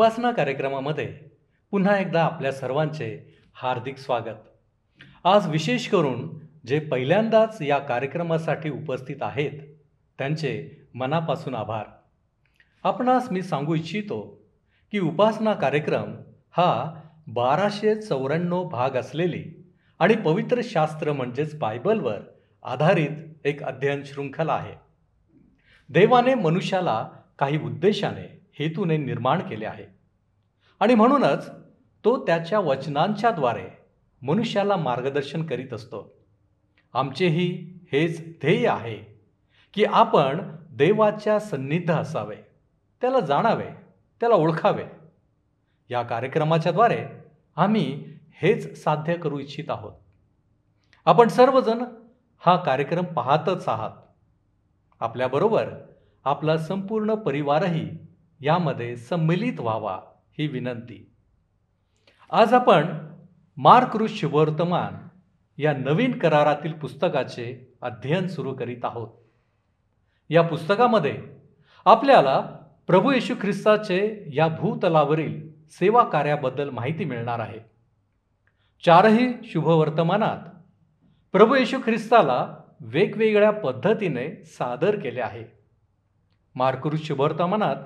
उपासना कार्यक्रमामध्ये पुन्हा एकदा आपल्या सर्वांचे हार्दिक स्वागत. आज विशेष करून जे पहिल्यांदाच या कार्यक्रमासाठी उपस्थित आहेत त्यांचे मनापासून आभार. आपणास मी सांगू इच्छितो की उपासना कार्यक्रम हा बाराशे चौऱ्याण्णव भाग असलेली आणि पवित्र शास्त्र म्हणजेच बायबलवर आधारित एक अध्ययन शृंखला आहे. देवाने मनुष्याला काही उद्देशाने हेतूने निर्माण केले आहे. आणि म्हणूनच तो त्याच्या वचनांच्याद्वारे मनुष्याला मार्गदर्शन करीत असतो. आमचेही हेच ध्येय आहे की आपण देवाच्या सन्निध असावे त्याला जाणावे त्याला ओळखावे. या कार्यक्रमाच्याद्वारे आम्ही हेच साध्य करू इच्छित आहोत. आपण सर्वजण हा कार्यक्रम पाहतच आहात. आपल्याबरोबर आपला संपूर्ण परिवारही यामध्ये सम्मिलित व्हावा ही विनंती. आज आपण मार्कृष शुभवर्तमान या नवीन करारातील पुस्तकाचे अध्ययन सुरू करीत आहोत. या पुस्तकामध्ये आपल्याला प्रभू येशू ख्रिस्ताचे या भूतलावरील सेवा कार्याबद्दल माहिती मिळणार आहे. चारही शुभवर्तमानात प्रभू येशू ख्रिस्ताला वेगवेगळ्या पद्धतीने सादर केले आहे. मार्कुरुस शुभवर्तमानात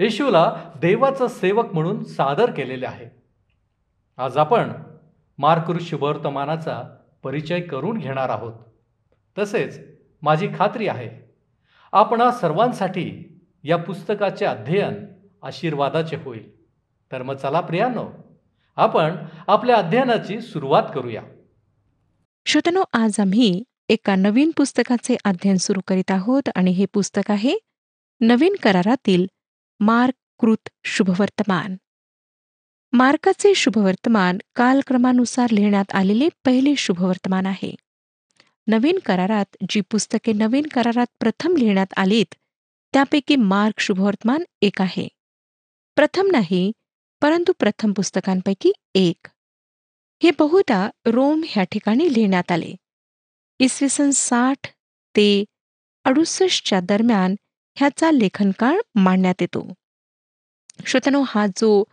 येशूला देवाचं सेवक म्हणून सादर केलेले आहे. आज आपण मार्कुरुस वर्तमानाचा परिचय करून घेणार आहोत. तसेच माझी खात्री आहे आपणा सर्वांसाठी या पुस्तकाचे अध्ययन आशीर्वादाचे होईल. तर मग चला प्रियानो आपण आपल्या अध्ययनाची सुरुवात करूया. श्रोतनो आज आम्ही एका नवीन पुस्तकाचे अध्ययन सुरू करीत आहोत आणि हे पुस्तक आहे नवीन करारातील मार्क कृत शुभवर्तमान. मार्काचे शुभवर्तमान कालक्रमानुसार लिहिण्यात आलेले पहिले शुभवर्तमान आहे. नवीन करारात जी पुस्तके नवीन करारात प्रथम लिहिण्यात आलीत त्यापैकी मार्क शुभवर्तमान एक आहे. प्रथम नाही परंतु प्रथम पुस्तकांपैकी एक. हे बहुधा रोम ह्या ठिकाणी लिहिण्यात आले. इसवी सन साठ ते अडुसष्टच्या दरम्यान ह्याचा लेखनकाळ मांडण्यात येतो. श्रोतनो हा जो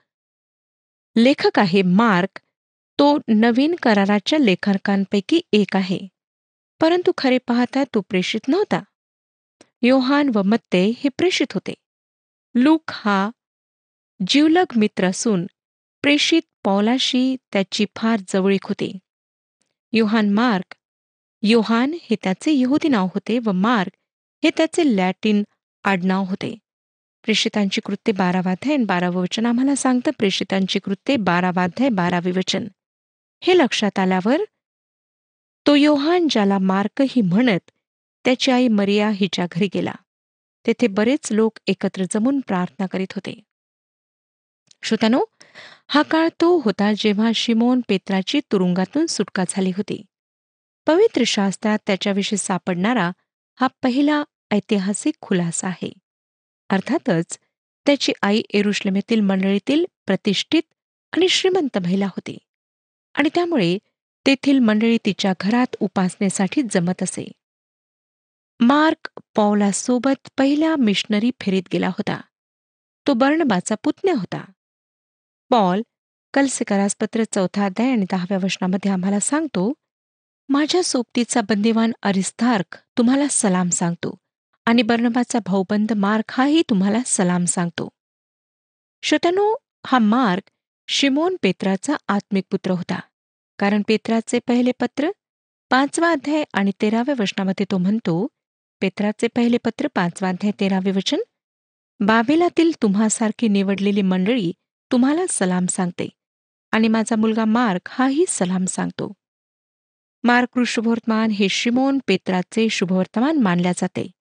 लेखक आहे मार्क तो नवीन कराराच्या लेखकांपैकी एक आहे. परंतु खरे पाहता तो प्रेषित नव्हता. योहान व मत्ते हे प्रेषित होते. लूक हा जीवलग मित्र असून प्रेषित पौलाशी त्याची फार जवळीक होती. योहान मार्क योहान हे त्याचे यहुदी नाव होते व मार्क हे त्याचे लॅटिन आडनाव होते. प्रेषितांची कृत्ये बारावाध्याय आणि बारावं वचन आम्हाला सांगतं प्रेषितांची कृत्ये बारावाध्याय बारावे वचन. हे लक्षात आल्यावर तो योहान ज्याला मार्कही म्हणत त्याची आई मरिया हिच्या घरी गेला. तेथे बरेच लोक एकत्र जमून प्रार्थना करीत होते. श्रोत्यानो हा काळ तो होता जेव्हा शिमोन पेत्राची तुरुंगातून सुटका झाली होती. पवित्र शास्त्रात त्याच्याविषयी सापडणारा हा पहिला ऐतिहासिक खुलासा आहे. अर्थातच त्याची आई एरुश्लेमेतील मंडळीतील प्रतिष्ठित आणि श्रीमंत महिला होती आणि त्यामुळे तेथील मंडळी तिच्या घरात उपासनेसाठी जमत असे. मार्क पॉलासोबत पहिल्या मिशनरी फेरीत गेला होता. तो बर्णबाचा पुतण्या होता. पॉल कलसिकारासपत्र चौथा अध्याय आणि दहाव्या वचनामध्ये आम्हाला सांगतो माझ्या सोबतीचा बंदिवान अरिस्तार्क तुम्हाला सलाम सांगतो. आणि बर्णबाचा भाऊबंद मार्क हाही तुम्हाला सलाम सांगतो. श्रोतनो हा मार्क शिमोन पेत्राचा आत्मिक पुत्र होता. कारण पेत्राचे पहिले पत्र पाचवा अध्याय आणि तेराव्या वचनामध्ये तो म्हणतो पेत्राचे पहिले पत्र पाचवा अध्याय तेरावे वचन बाबेलातील तुम्हासारखी निवडलेली मंडळी तुम्हाला सलाम सांगते आणि माझा मुलगा मार्क हाही सलाम सांगतो. मार्क शुभवर्तमान हे शिमोन पेत्राचे शुभवर्तमान मानल्या जाते.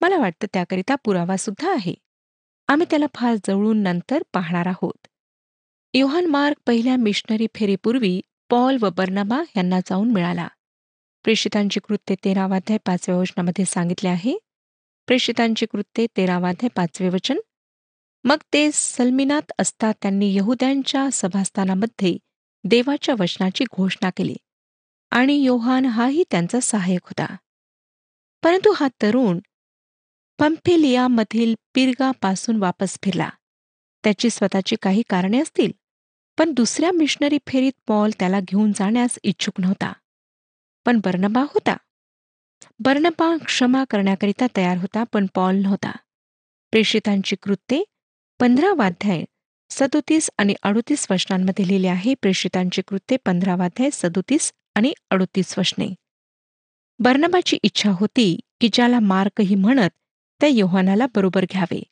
मला वाटतं त्याकरिता पुरावा सुद्धा आहे. आम्ही त्याला फार जवळून नंतर पाहणार आहोत. योहान मार्क पहिल्या मिशनरी फेरीपूर्वी पॉल व बर्नबा यांना जाऊन मिळाला. प्रेषितांची कृत्ये तेरावाध्याय पाचव्या वचनामध्ये सांगितले आहे. प्रेषितांची कृत्ये तेरावाध्याय पाचवे वचन. मग ते सलमिनात असता त्यांनी यहुद्यांच्या सभास्थानामध्ये देवाच्या वचनाची घोषणा केली. आणि योहान हाही त्यांचा सहाय्यक होता. परंतु हा तरुण पंफिलियामधील पिरगापासून वापस फिरला. त्याची स्वतःची काही कारणे असतील पण दुसऱ्या मिशनरी फेरीत पॉल त्याला घेऊन जाण्यास इच्छुक नव्हता. पण बर्नबा होता. बर्नबा क्षमा करण्याकरिता तयार होता पण पॉल नव्हता. प्रेषितांची कृत्ये पंधरावाध्याय सदोतीस आणि अडुतीस वचनांमध्ये लिहिले आहे. प्रेषितांची कृत्ये पंधरावाध्याय सदोतीस आणि अडुतीस वचने. बर्नबाची इच्छा होती की ज्याला मार्कही म्हणत त्या योहानाला बरोबर घ्यावे.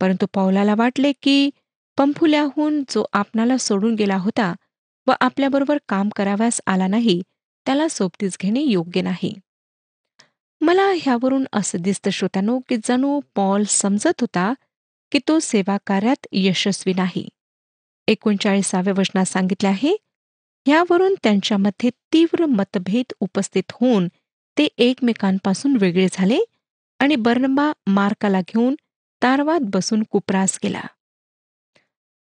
परंतु पौलाला वाटले की पंफुल्याहून जो आपणाला सोडून गेला होता व आपल्याबरोबर काम कराव्यास आला नाही त्याला सोबतीच घेणे योग्य नाही. मला ह्यावरून असं दिसतं श्रोत्यानो की जणू पॉल समजत होता की तो सेवा कार्यात यशस्वी नाही. एकोणचाळीसाव्या वचनात सांगितले आहे ह्यावरून त्यांच्यामध्ये तीव्र मतभेद उपस्थित होऊन ते एकमेकांपासून वेगळे झाले आणि बर्नबा मार्काला घेऊन तारवात बसून कुपरास गेला.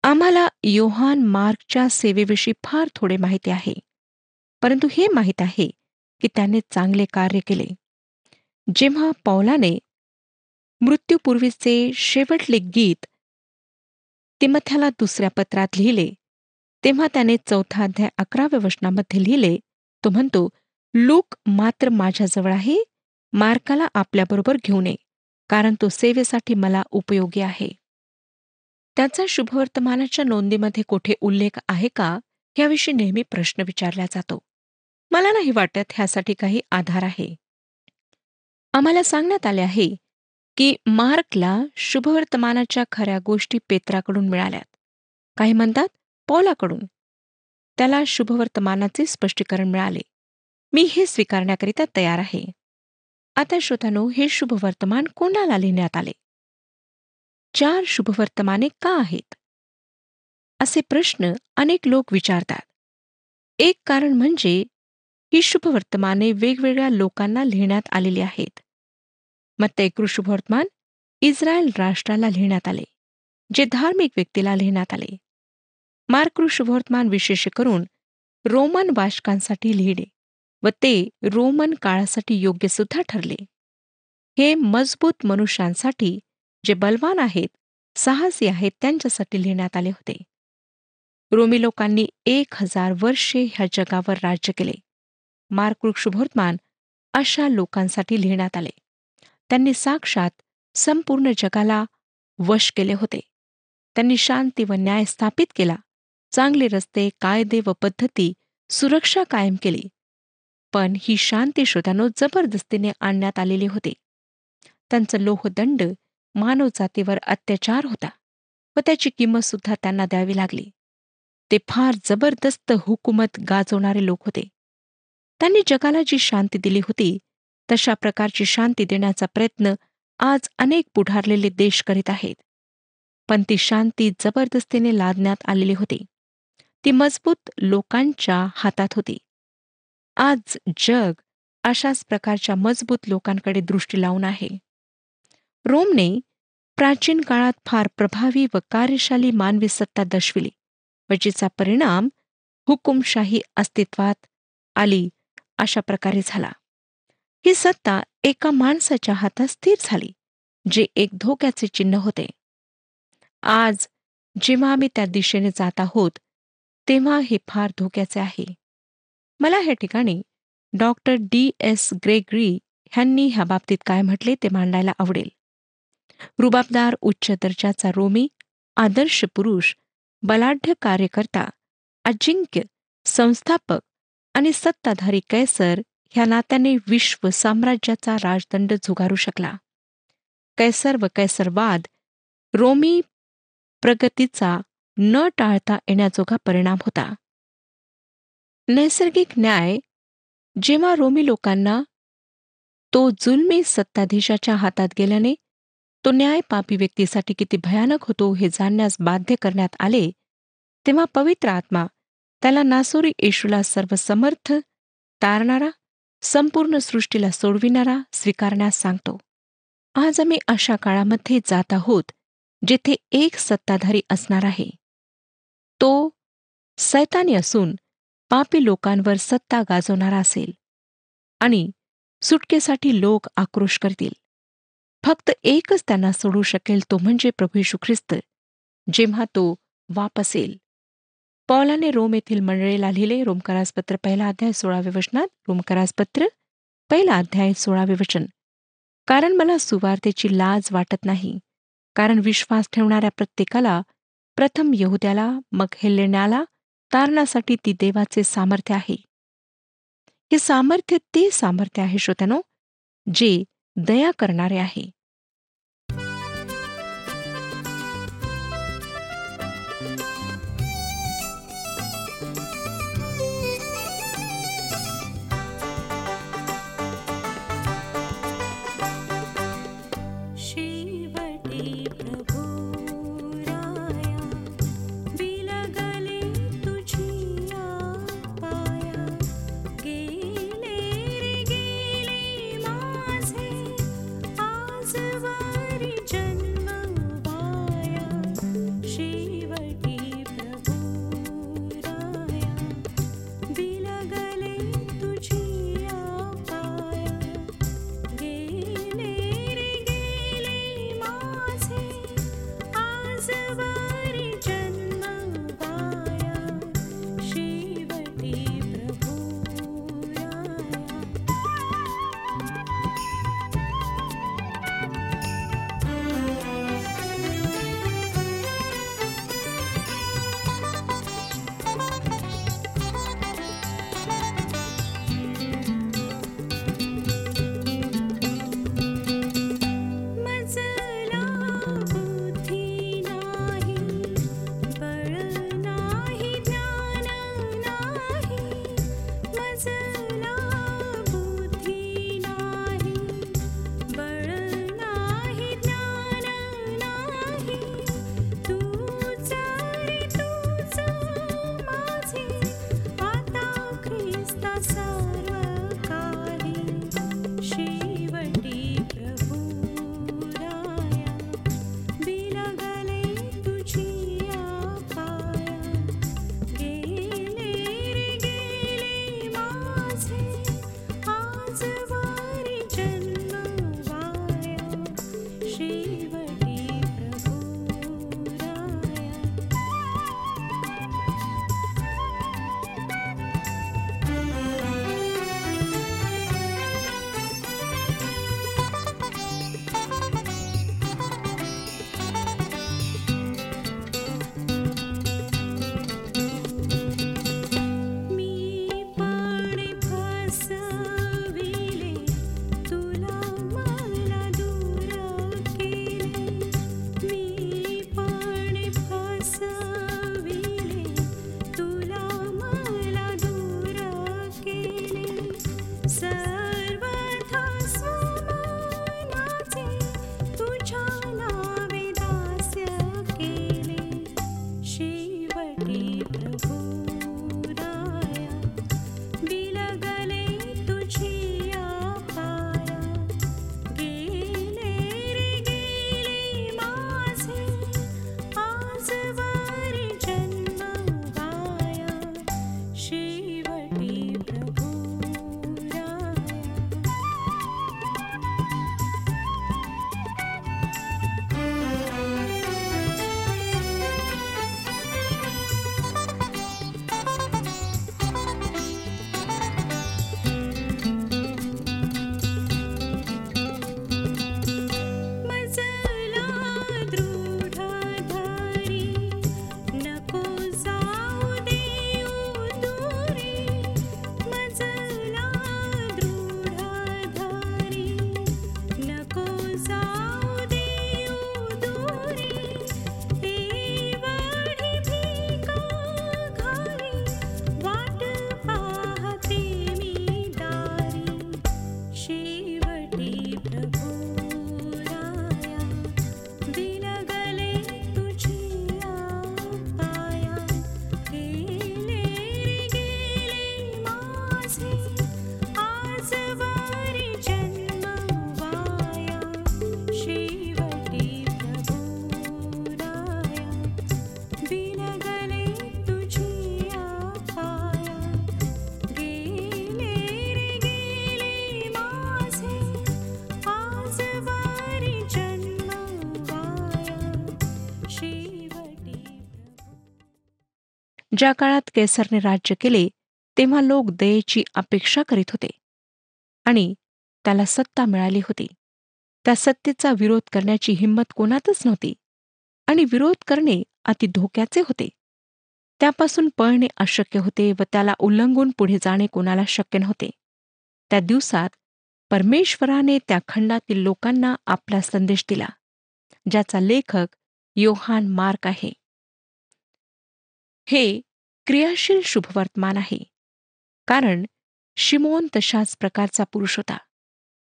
आम्हाला योहान मार्कच्या सेवेविषयी फार थोडे माहिती आहे. परंतु हे माहीत आहे की त्याने चांगले कार्य केले. जेव्हा पौलाने मृत्यूपूर्वीचे शेवटले गीत तिमथ्याला दुसऱ्या पत्रात लिहिले तेव्हा त्याने चौथा अध्याय अकराव्या वचनामध्ये लिहिले तो म्हणतो लूक मात्र माझ्याजवळ आहे मार्काला आपल्याबरोबर घेऊ नये कारण तो सेवेसाठी मला उपयोगी आहे. त्याचा शुभवर्तमानाच्या नोंदीमध्ये कोठे उल्लेख आहे का याविषयी नेहमी प्रश्न विचारला जातो. मला नाही वाटत ह्यासाठी काही आधार आहे. आम्हाला सांगण्यात आले आहे की मार्कला शुभवर्तमानाच्या खऱ्या गोष्टी पेत्राकडून मिळाल्यात. काही म्हणतात पौलाकडून. त्याला शुभवर्तमानाचे स्पष्टीकरण मिळाले. मी हे स्वीकारण्याकरिता तयार आहे. आता श्रोतानो हे शुभवर्तमान कोणाला लिहिण्यात आले? चार शुभवर्तमाने का आहेत? असे प्रश्न अनेक लोक विचारतात. एक कारण म्हणजे ही शुभवर्तमाने वेगवेगळ्या लोकांना लिहिण्यात आलेली आहेत. मग ते शुभवर्तमान इस्रायल राष्ट्राला लिहिण्यात आले जे धार्मिक व्यक्तीला लिहिण्यात आले. मार्कृ शुभवर्तमान विशेष करून रोमन वाचकांसाठी लिहिले. व ते रोमन काळासाठी योग्य सुद्धा ठरले. हे मजबूत मनुष्यांसाठी जे बलवान आहेत साहसी आहेत त्यांच्यासाठी लिहिण्यात आले होते. रोमी लोकांनी एक हजार वर्षे ह्या जगावर राज्य केले. मार्कृ अशा लोकांसाठी लिहिण्यात आले. त्यांनी साक्षात संपूर्ण जगाला वश केले होते. त्यांनी शांती व न्याय स्थापित केला. चांगले रस्ते कायदे व पद्धती सुरक्षा कायम केली. पण ही शांती श्रोत्यानो जबरदस्तीने आणण्यात आलेली होती. त्यांचं लोहदंड मानवजातीवर अत्याचार होता व त्याची किंमत सुद्धा त्यांना द्यावी लागली. ते फार जबरदस्त हुकूमत गाजवणारे लोक होते. त्यांनी जगाला जी शांती दिली होती तशा प्रकारची शांती देण्याचा प्रयत्न आज अनेक पुढारलेले देश करीत आहेत. पण ती शांती जबरदस्तीने लादण्यात आलेली होती. ती मजबूत लोकांच्या हातात होती. आज जग अशाच प्रकारच्या मजबूत लोकांकडे दृष्टी लावून आहे. रोमने प्राचीन काळात फार प्रभावी व कार्यशाली मानवी सत्ता दर्शविली व जिचा परिणाम हुकुमशाही अस्तित्वात आली अशा प्रकारे झाला. ही सत्ता एका माणसाच्या हातात स्थिर झाली जे एक धोक्याचे चिन्ह होते. आज जेव्हा आम्ही त्या दिशेने जात आहोत तेव्हा हे फार धोक्याचे आहे. मला ह्या ठिकाणी डॉक्टर डी एस ग्रेगरी ह्यांनी ह्या बाबतीत काय म्हटले ते मांडायला आवडेल. रुबाबदार उच्च दर्जाचा रोमी आदर्श पुरुष बलाढ्य कार्यकर्ता अजिंक्य संस्थापक आणि सत्ताधारी कैसर ह्या नात्याने विश्व साम्राज्याचा राजदंड झुगारू शकला. कैसर व कैसरवाद रोमी प्रगतीचा न टाळता येण्याजोगा परिणाम होता. नैसर्गिक न्याय जेव्हा रोमी लोकांना तो जुलमी सत्ताधीशाच्या हातात गेल्याने तो न्याय पापी व्यक्तीसाठी किती भयानक होतो हे जाणण्यास बाध्य करण्यात आले तेव्हा पवित्र आत्मा त्याला नासोरी येशूला सर्व समर्थ तारणारा संपूर्ण सृष्टीला सोडविणारा स्वीकारण्यास सांगतो. आज आम्ही अशा काळामध्ये जात आहोत जेथे एक सत्ताधारी असणार आहे. तो सैतानी असून पापी लोकांवर सत्ता गाजवणारा असेल आणि सुटकेसाठी लोक आक्रोश करतील. फक्त एकच त्यांना सोडू शकेल तो म्हणजे प्रभू यशू ख्रिस्त जेव्हा तो वापसेल पौलाने रोम येथील मंडळीला लिहिले रोमकरासपत्र पहिला अध्याय सोळावे वचनात रोमकरासपत्र पहिला अध्याय सोळावे वचन. कारण मला सुवार्तेची लाज वाटत नाही कारण विश्वास ठेवणाऱ्या प्रत्येकाला प्रथम यहुद्याला मग हेलेण्याला तारणासाठी ती देवाचे सामर्थ्य आहे. हे सामर्थ्य ते सामर्थ्य आहे श्रोत्यानो जे दया करणारे आहे. ज्या काळात केसरने राज्य केले तेव्हा लोक दयेची अपेक्षा करीत होते. आणि त्याला सत्ता मिळाली होती. त्या सत्तेचा विरोध करण्याची हिंमत कोणातच नव्हती. आणि विरोध करणे अति धोक्याचे होते. त्यापासून पळणे अशक्य होते व त्याला उल्लंघून पुढे जाणे कोणाला शक्य नव्हते. त्या दिवसात परमेश्वराने त्या खंडातील लोकांना आपला संदेश दिला ज्याचा लेखक योहान मार्क आहे. हे क्रियाशील शुभवर्तमान आहे. कारण शिमोन तशाच प्रकारचा पुरुष होता.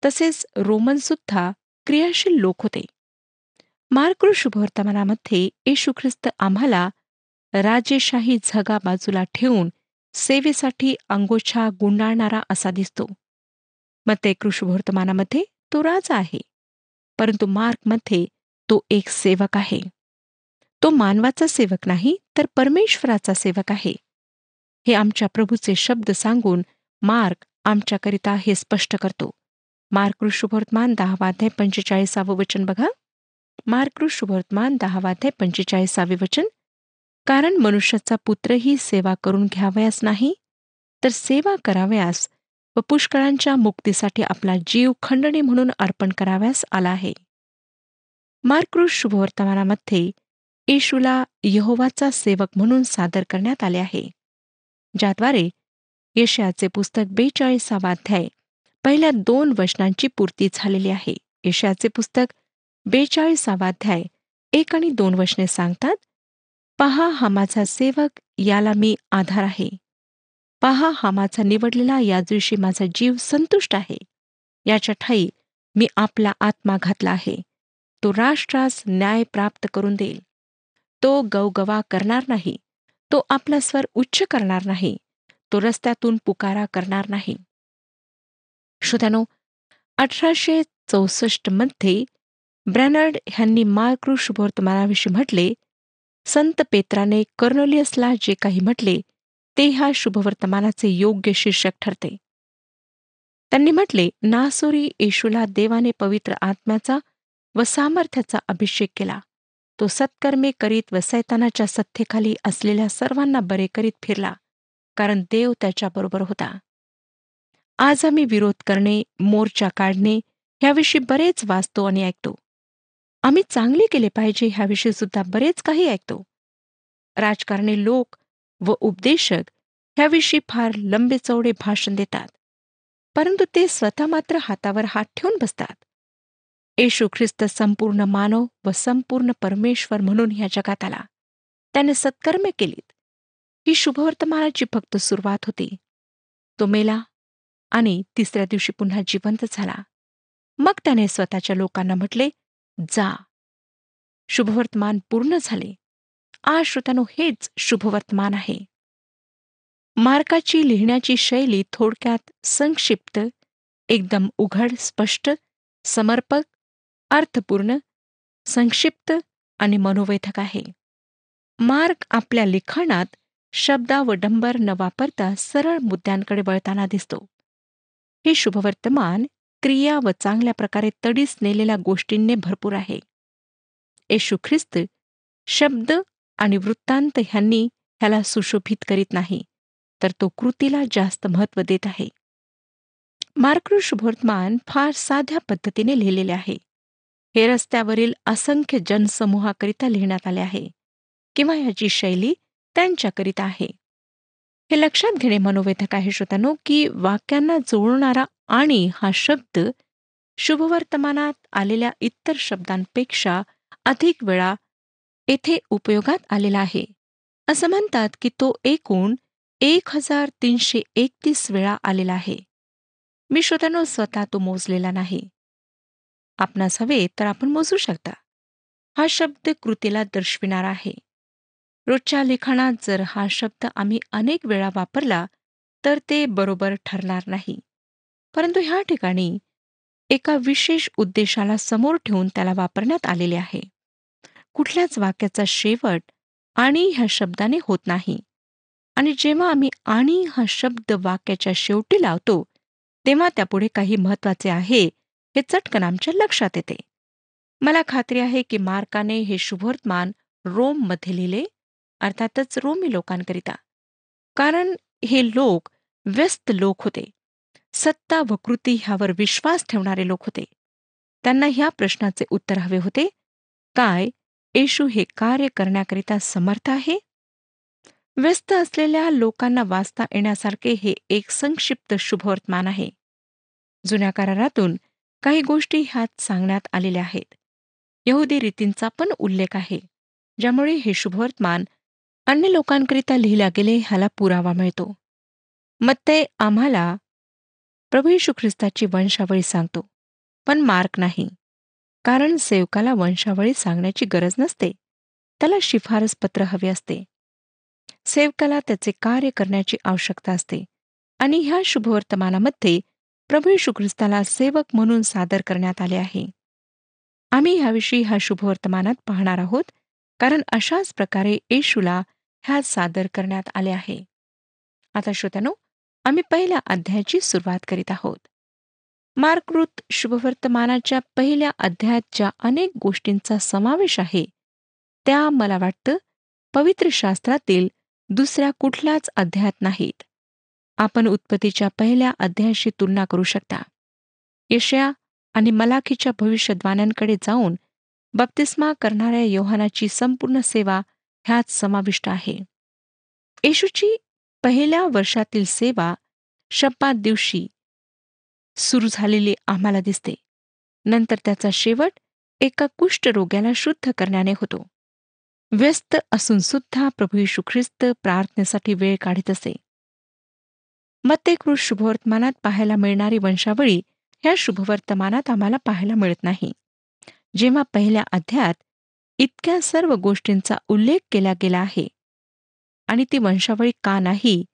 तसेच रोमन सुद्धा क्रियाशील लोक होते. मार्कृ शुभवर्तमानामध्ये येशू ख्रिस्त आम्हाला राजेशाही झगा बाजूला ठेवून सेवेसाठी अंगोछा गुंडाळणारा असा दिसतो. मग ते कृषुभवर्तमानामध्ये तो राजा आहे. परंतु मार्कमध्ये तो एक सेवक आहे. तो मानवाचा सेवक नाही तर परमेश्वराचा सेवक आहे. हे आमच्या प्रभूचे शब्द सांगून मार्क आमच्याकरिता हे स्पष्ट करतो. मार्क ऋषुभवर्तमान दहावाध्याय पंचेचाळीसावं वचन बघा. मार्क ऋषुभवर्तमान दहावाध्याय पंचेचाळीसावे वचन. कारण मनुष्याचा पुत्रही सेवा करून घ्यावयास नाही तर सेवा करावयास व पुष्कळांच्या मुक्तीसाठी आपला जीव खंडणी म्हणून अर्पण कराव्यास आला आहे. मार्कृ शुभवर्तमानामध्ये येशूला यहोवाचा सेवक म्हणून सादर करण्यात आले आहे. ज्याद्वारे येशयाचे पुस्तक बेचाळीसावा अध्याय. पहिल्या दोन वचनांची पूर्ती झालेली आहे. येशयाचे पुस्तक बेचाळीसावा अध्याय. एक आणि दोन वचने सांगतात पहा हा माझा सेवक याला मी आधार आहे. पहा हा माझा निवडलेला या दिवशी माझा जीव संतुष्ट आहे. याच्या ठाई मी आपला आत्मा घातला आहे. तो राष्ट्रास न्याय प्राप्त करून देईल. तो गवगवा करणार नाही. तो आपला स्वर उच्च करणार नाही. तो रस्त्यातून पुकारा करणार नाही. श्रोत्यानो अठराशे चौसष्टमध्ये ब्रॅनर्ड ह्यांनी मार्क्रू शुभवर्तमानाविषयी म्हटले संत पेत्राने कर्नोलियसला जे काही म्हटले ते ह्या शुभवर्तमानाचे योग्य शीर्षक ठरते. त्यांनी म्हटले नासुरी येशूला देवाने पवित्र आत्म्याचा व सामर्थ्याचा अभिषेक केला. तो सत्कर्मे करीत व सैतानाच्या सत्तेखाली असलेल्या सर्वांना बरे करीत फिरला कारण देव त्याच्याबरोबर होता. आज आम्ही विरोध करणे मोर्चा काढणे ह्याविषयी बरेच वाचतो आणि ऐकतो. आम्ही चांगले केले पाहिजे ह्याविषयी सुद्धा बरेच काही ऐकतो. राजकारणी लोक व उपदेशक ह्याविषयी फार लंबे चौडे भाषण देतात परंतु ते स्वतः मात्र हातावर हात ठेवून बसतात. येशू ख्रिस्त संपूर्ण मानव व संपूर्ण परमेश्वर म्हणून ह्या जगात आला त्याने सत्कर्मे केलीत. ही शुभवर्तमानाची फक्त सुरुवात होती. तो मेला आणि तिसऱ्या दिवशी पुन्हा जिवंत झाला. मग त्याने स्वतःच्या लोकांना म्हटले जा. शुभवर्तमान पूर्ण झाले. आज श्रोत्यानो हेच शुभवर्तमान आहे. मार्काची लिहिण्याची शैली थोडक्यात संक्षिप्त एकदम उघड स्पष्ट समर्पक अर्थपूर्ण संक्षिप्त आणि मनोवेधक आहे. मार्क आपल्या लिखाणात शब्दावडंबर न वापरता सरळ मुद्द्यांकडे वळताना दिसतो. हे शुभवर्तमान क्रिया व चांगल्या प्रकारे तडीस नेलेल्या गोष्टींनी भरपूर आहे. येशू ख्रिस्त शब्द आणि वृत्तांत ह्यांनी ह्याला सुशोभित करीत नाही तर तो कृतीला जास्त महत्त्व देत आहे. मार्क्रू शुभवर्तमान फार साध्या पद्धतीने लिहिलेले आहे. हे रस्त्यावरील असंख्य जनसमूहाकरिता लिहिण्यात आले आहे किंवा याची शैली त्यांच्याकरिता आहे. हे लक्षात घेणे मनोवेधक आहे श्रोतानो की वाक्यांना जोडणारा आणि हा शब्द शुभवर्तमानात आलेल्या इतर शब्दांपेक्षा अधिक वेळा येथे उपयोगात आलेला आहे. असं म्हणतात की तो एकूण एक हजार तीनशे एकतीस वेळा आलेला आहे. मी श्रोतानो स्वतः तो मोजलेला नाही. आपणास हवे तर आपण मोजू शकता. हा शब्द कृतीला दर्शविणार आहे. रोजच्या लिखाणात जर हा शब्द आम्ही अनेक वेळा वापरला तर ते बरोबर ठरणार नाही. परंतु ह्या ठिकाणी एका विशेष उद्देशाला समोर ठेवून त्याला वापरण्यात आलेले आहे. कुठल्याच वाक्याचा शेवट आणि ह्या शब्दाने होत नाही. आणि जेव्हा आम्ही आणि हा शब्द वाक्याच्या शेवटी लावतो तेव्हा त्यापुढे काही महत्त्वाचे आहे हे चटकन आमच्या लक्षात येते. मला खात्री आहे की मार्काने हे शुभवर्तमान रोममध्ये लिहिले अर्थातच रोमी लोकांकरिता. कारण हे लोक व्यस्त लोक होते. सत्ता व कृती ह्यावर विश्वास ठेवणारे लोक होते. त्यांना ह्या प्रश्नाचे उत्तर हवे होते काय येशू हे कार्य करण्याकरिता समर्थ आहे? व्यस्त असलेल्या लोकांना वाचता येण्यासारखे हे एक संक्षिप्त शुभवर्तमान आहे. जुन्या करारातून काही गोष्टी ह्यात सांगण्यात आलेल्या आहेत. यहुदी रीतींचा पण उल्लेख आहे ज्यामुळे हे शुभवर्तमान अन्य लोकांकरिता लिहिल्या गेले ह्याला पुरावा मिळतो. मग ते आम्हाला प्रभू यशू ख्रिस्ताची वंशावळी सांगतो पण मार्क नाही कारण सेवकाला वंशावळी सांगण्याची गरज नसते त्याला शिफारस पत्र हवे असते. सेवकाला त्याचे कार्य करण्याची आवश्यकता असते आणि ह्या शुभवर्तमानामध्ये प्रभू येशू ख्रिस्ताला सेवक म्हणून सादर करण्यात आले आहे. आम्ही ह्याविषयी ह्या शुभवर्तमानात पाहणार आहोत कारण अशाच प्रकारे येशूला ह्यात सादर करण्यात आले आहे. आता श्रोत्यानो आम्ही पहिल्या अध्यायाची सुरुवात करीत आहोत. मार्कृत शुभवर्तमानाच्या पहिल्या अध्यायात ज्या अनेक गोष्टींचा समावेश आहे. त्या मला वाटतं पवित्र शास्त्रातील दुसऱ्या कुठल्याच अध्यायात नाहीत. आपण उत्पत्तीच्या पहिल्या अध्यायाशी तुलना करू शकता. यशया आणि मलाखीच्या भविष्यद्वानांकडे जाऊन बप्तिस्मा करणाऱ्या योहानाची संपूर्ण सेवा ह्यात समाविष्ट आहे. येशूची पहिल्या वर्षातील सेवा शब्दात दिवशी सुरू झालेली आम्हाला दिसते. नंतर त्याचा शेवट एका कुष्ठरोग्याला शुद्ध करण्याने होतो. व्यस्त असून सुद्धा प्रभू येशू ख्रिस्त प्रार्थनेसाठी वेळ काढत असे. मत्तेकृत शुभवर्तमानात पाहायला मिळणारी वंशावळी ह्या शुभवर्तमानात आम्हाला पाहायला मिळत नाही. जेव्हा पहिल्या अध्यायात इतक्या सर्व गोष्टींचा उल्लेख केला गेला आहे आणि ती वंशावळी का नाही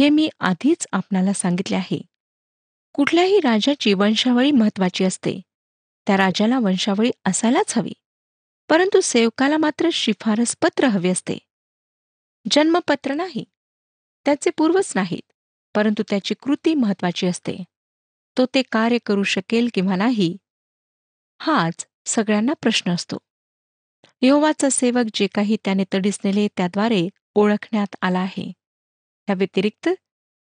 हे मी आधीच आपणाला सांगितले आहे. कुठल्याही राजाची वंशावळी महत्वाची असते. त्या राजाला वंशावळी असायलाच हवी. परंतु सेवकाला मात्र शिफारस पत्र हवे असते. जन्मपत्र नाही. त्याचे पूर्वच नाहीत. परंतु त्याची कृती महत्वाची असते. तो ते कार्य करू शकेल किंवा नाही हाच सगळ्यांना प्रश्न असतो. यहोवाचा सेवक जे काही त्याने तडीस नेले त्याद्वारे ओळखण्यात आला आहे. या व्यतिरिक्त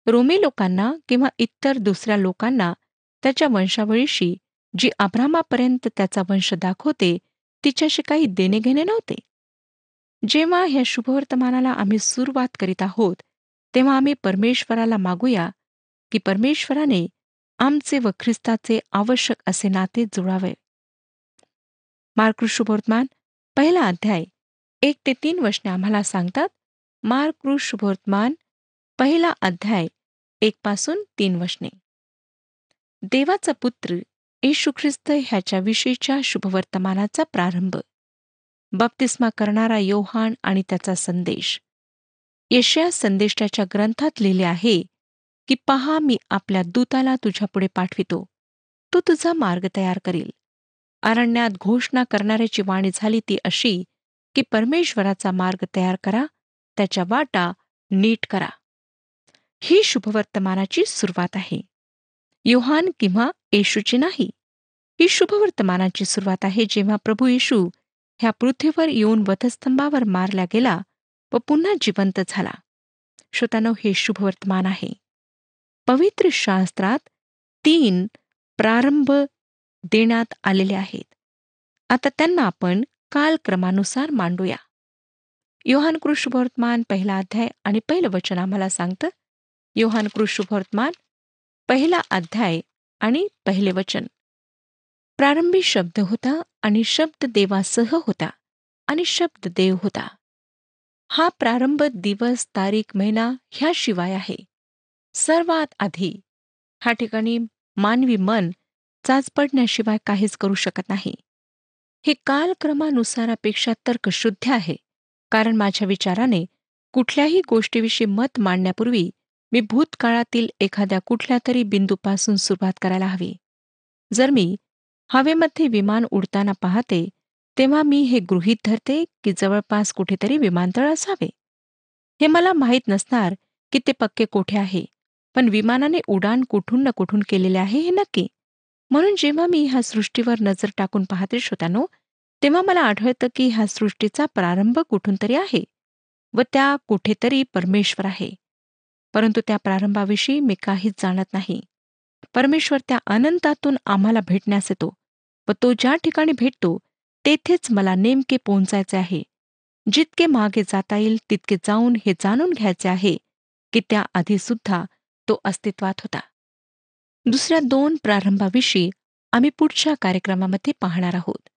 रोमी लोकांना किंवा इतर दुसऱ्या लोकांना त्याच्या वंशावळीशी जी आभ्रामापर्यंत त्याचा वंश दाखवते तिच्याशी काही देणे घेणे नव्हते. जेव्हा ह्या शुभवर्तमानाला आम्ही सुरुवात करीत आहोत तेव्हा आम्ही परमेश्वराला मागूया की परमेश्वराने आमचे व ख्रिस्ताचे आवश्यक असे नाते जुळावे. मार्क शुभवर्तमान पहिला अध्याय एक ते तीन वचने आम्हाला सांगतात. मार्क शुभवर्तमान पहिला अध्याय एक पासून तीन वचने. देवाचा पुत्र येशू ख्रिस्त ह्याच्या विषयीच्या शुभवर्तमानाचा प्रारंभ. बप्तिस्मा करणारा योहान आणि त्याचा संदेश. यशया संदेष्टाच्या ग्रंथात लिहिले आहे की पहा मी आपल्या दूताला तुझ्यापुढे पाठवितो. तो तुझा मार्ग तयार करील. अरण्यात घोषणा करणाऱ्याची वाणी झाली ती अशी की परमेश्वराचा मार्ग तयार करा त्याच्या वाटा नीट करा. ही शुभवर्तमानाची सुरुवात आहे. योहान किंवा येशूची नाही. ही शुभवर्तमानाची सुरुवात आहे जेव्हा प्रभू येशू ह्या पृथ्वीवर येऊन वधस्तंभावर मारला गेला व पुन्हा जिवंत झाला. श्रोतानो हे शुभवर्तमान आहे. पवित्र शास्त्रात तीन प्रारंभ देण्यात आलेले आहेत. आता त्यांना आपण कालक्रमानुसार मांडूया. योहान कृष्णभवर्तमान पहिला अध्याय आणि पहिलं वचन आम्हाला सांगतं योहान कृष्णभवर्तमान पहिला अध्याय आणि पहिले वचन. प्रारंभी शब्द होता आणि शब्द देवासह होता आणि शब्द देव होता. हा प्रारंभ दिवस तारीख महिना ह्याशिवाय आहे. सर्वात आधी ह्या ठिकाणी मानवी मन चाचपडण्याशिवाय काहीच करू शकत नाही. हे कालक्रमानुसारापेक्षा तर्कशुद्ध आहे कारण माझ्या विचाराने कुठल्याही गोष्टीविषयी मत मांडण्यापूर्वी मी भूतकाळातील एखाद्या कुठल्या तरी बिंदूपासून सुरुवात करायला हवी. जर मी हवेमध्ये विमान उडताना पाहते तेव्हा मी हे गृहीत धरते की जवळपास कुठेतरी विमानतळ असावे. हे मला माहीत नसणार की ते पक्के कोठे आहे पण विमानाने उडाण कुठून न कुठून केलेले आहे हे नक्की. म्हणून जेव्हा मी ह्या सृष्टीवर नजर टाकून पाहते श्रोत्यानो तेव्हा मला आढळतं की ह्या सृष्टीचा प्रारंभ कुठून तरी आहे व त्या कुठेतरी परमेश्वर आहे. परंतु त्या प्रारंभाविषयी मी काहीच जाणत नाही. परमेश्वर त्या अनंतातून आम्हाला भेटण्यास येतो व तो ज्या ठिकाणी भेटतो तेथेच मला नेमके पोहोचायचे आहे. जितके मागे जाता येईल तितके जाऊन हे जाणून घ्यायचे आहे की त्याआधी सुद्धा तो अस्तित्वात होता. दुसऱ्या दोन प्रारंभाविषयी आम्ही पुढच्या कार्यक्रमामध्ये पाहणार आहोत.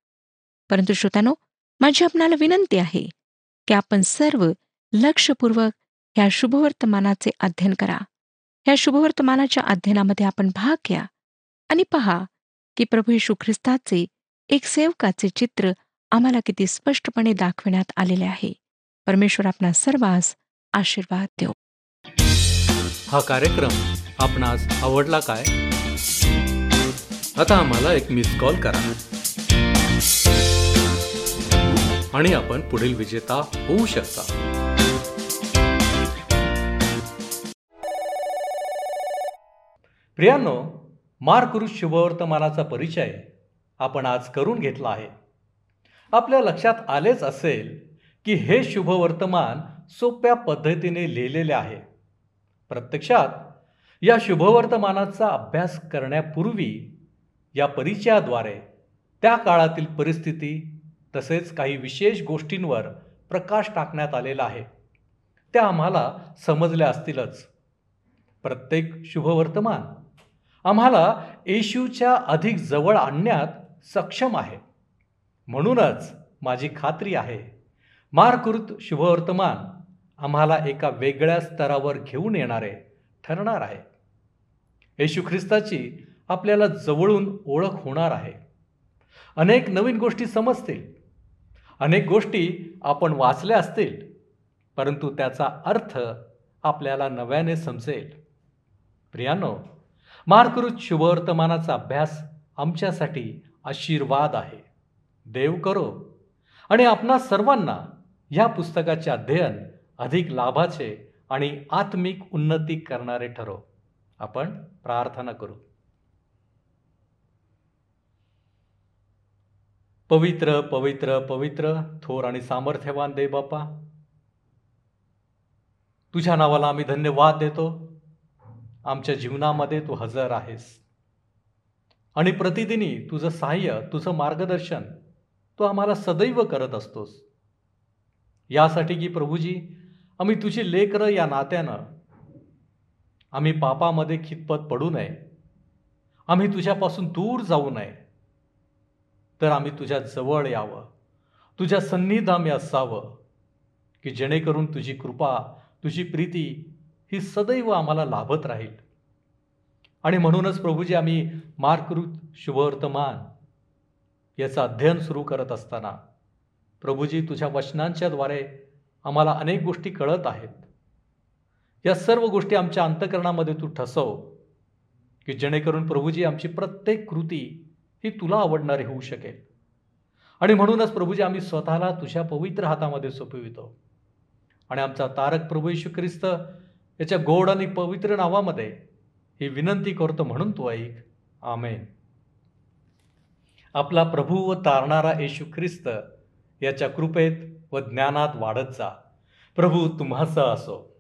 परंतु श्रोत्यानो माझी आपणाला विनंती आहे की आपण सर्व लक्षपूर्वक ह्या शुभवर्तमानाचे अध्ययन करा. ह्या शुभवर्तमानाच्या अध्ययनामध्ये आपण भाग घ्या आणि पहा की प्रभू येशू ख्रिस्ताचे एक सेवकाचे चित्र आम्हाला किती स्पष्टपणे दाखविण्यात आलेले आहे. परमेश्वर आपणा सर्वांस आशीर्वाद देव. हा कार्यक्रम आपणास आवडला काय? आता आम्हाला एक मिस कॉल करा. आणि आपण पुढील विजेता होऊ शकता. प्रियांनो मार्करुष शुभवर्तमानाचा परिचय. आपण आज करून घेतला आहे. आपल्या लक्षात आलेच असेल की हे शुभ वर्तमान सोप्या पद्धतीने लिहिलेले आहे. प्रत्यक्षात या शुभवर्तमानाचा अभ्यास करण्यापूर्वी या परिचयाद्वारे त्या काळातील परिस्थिती तसेच काही विशेष गोष्टींवर प्रकाश टाकण्यात आलेला आहे. त्या आम्हाला समजल्या असतीलच. प्रत्येक शुभवर्तमान आम्हाला येशूच्या अधिक जवळ आणण्यात सक्षम आहे. म्हणूनच माझी खात्री आहे मारकृत शुभवर्तमान आम्हाला एका वेगळ्या स्तरावर घेऊन येणारे ठरणार आहे. येशू ख्रिस्ताची आपल्याला जवळून ओळख होणार आहे. अनेक नवीन गोष्टी समजतील. अनेक गोष्टी आपण वाचल्या असतील परंतु त्याचा अर्थ आपल्याला नव्याने समजेल. प्रियानो मार्कृत शुभवर्तमानाचा अभ्यास आमच्यासाठी आशीर्वाद आहे. देव करो. आणि आपणा सर्वांना या पुस्तकाचे अध्ययन अधिक लाभाचे आणि आत्मिक उन्नती करणारे ठरो. आपण प्रार्थना करू. पवित्र पवित्र पवित्र थोर आणि सामर्थ्यवान दे बापा तुझ्या नावाला आम्ही धन्यवाद देतो. आमच्या जीवनामध्ये तू हजर आहेस. आणि प्रतिदिनी तुझं सहाय्य तुझं मार्गदर्शन तू आम्हाला सदैव करत असतोस. यासाठी की प्रभूजी आम्ही तुझी लेकरं या नात्यानं. आम्ही पापामध्ये खितपत पडू नये. आम्ही तुझ्यापासून दूर जाऊ नये. तर आम्ही तुझ्या जवळ यावं. तुझ्या सन्निध आम्ही असावं. की जेणेकरून तुझी कृपा तुझी प्रीती ही सदैव आम्हाला लाभत राहील. आणि म्हणूनच प्रभूजी आम्ही मार्कृत शुभवर्तमान याचं अध्ययन सुरू करत असताना प्रभूजी तुझ्या वचनांच्याद्वारे आम्हाला अनेक गोष्टी कळत आहेत. या सर्व गोष्टी आमच्या अंतकरणामध्ये तू ठसव की जेणेकरून प्रभूजी आमची प्रत्येक कृती ही तुला आवडणारी होऊ शकेल. आणि म्हणूनच प्रभूजी आम्ही स्वतःला तुझ्या पवित्र हातामध्ये सोपवितो. आणि आमचा तारक प्रभू यशू ख्रिस्त याच्या गोड आणि पवित्र नावामध्ये ही विनंती करतो म्हणून तू ऐक. आमेन. आपला प्रभू व तारणारा येशू ख्रिस्त याच्या कृपेत व ज्ञानात वाढत जा. प्रभू तुम्हाचा असो.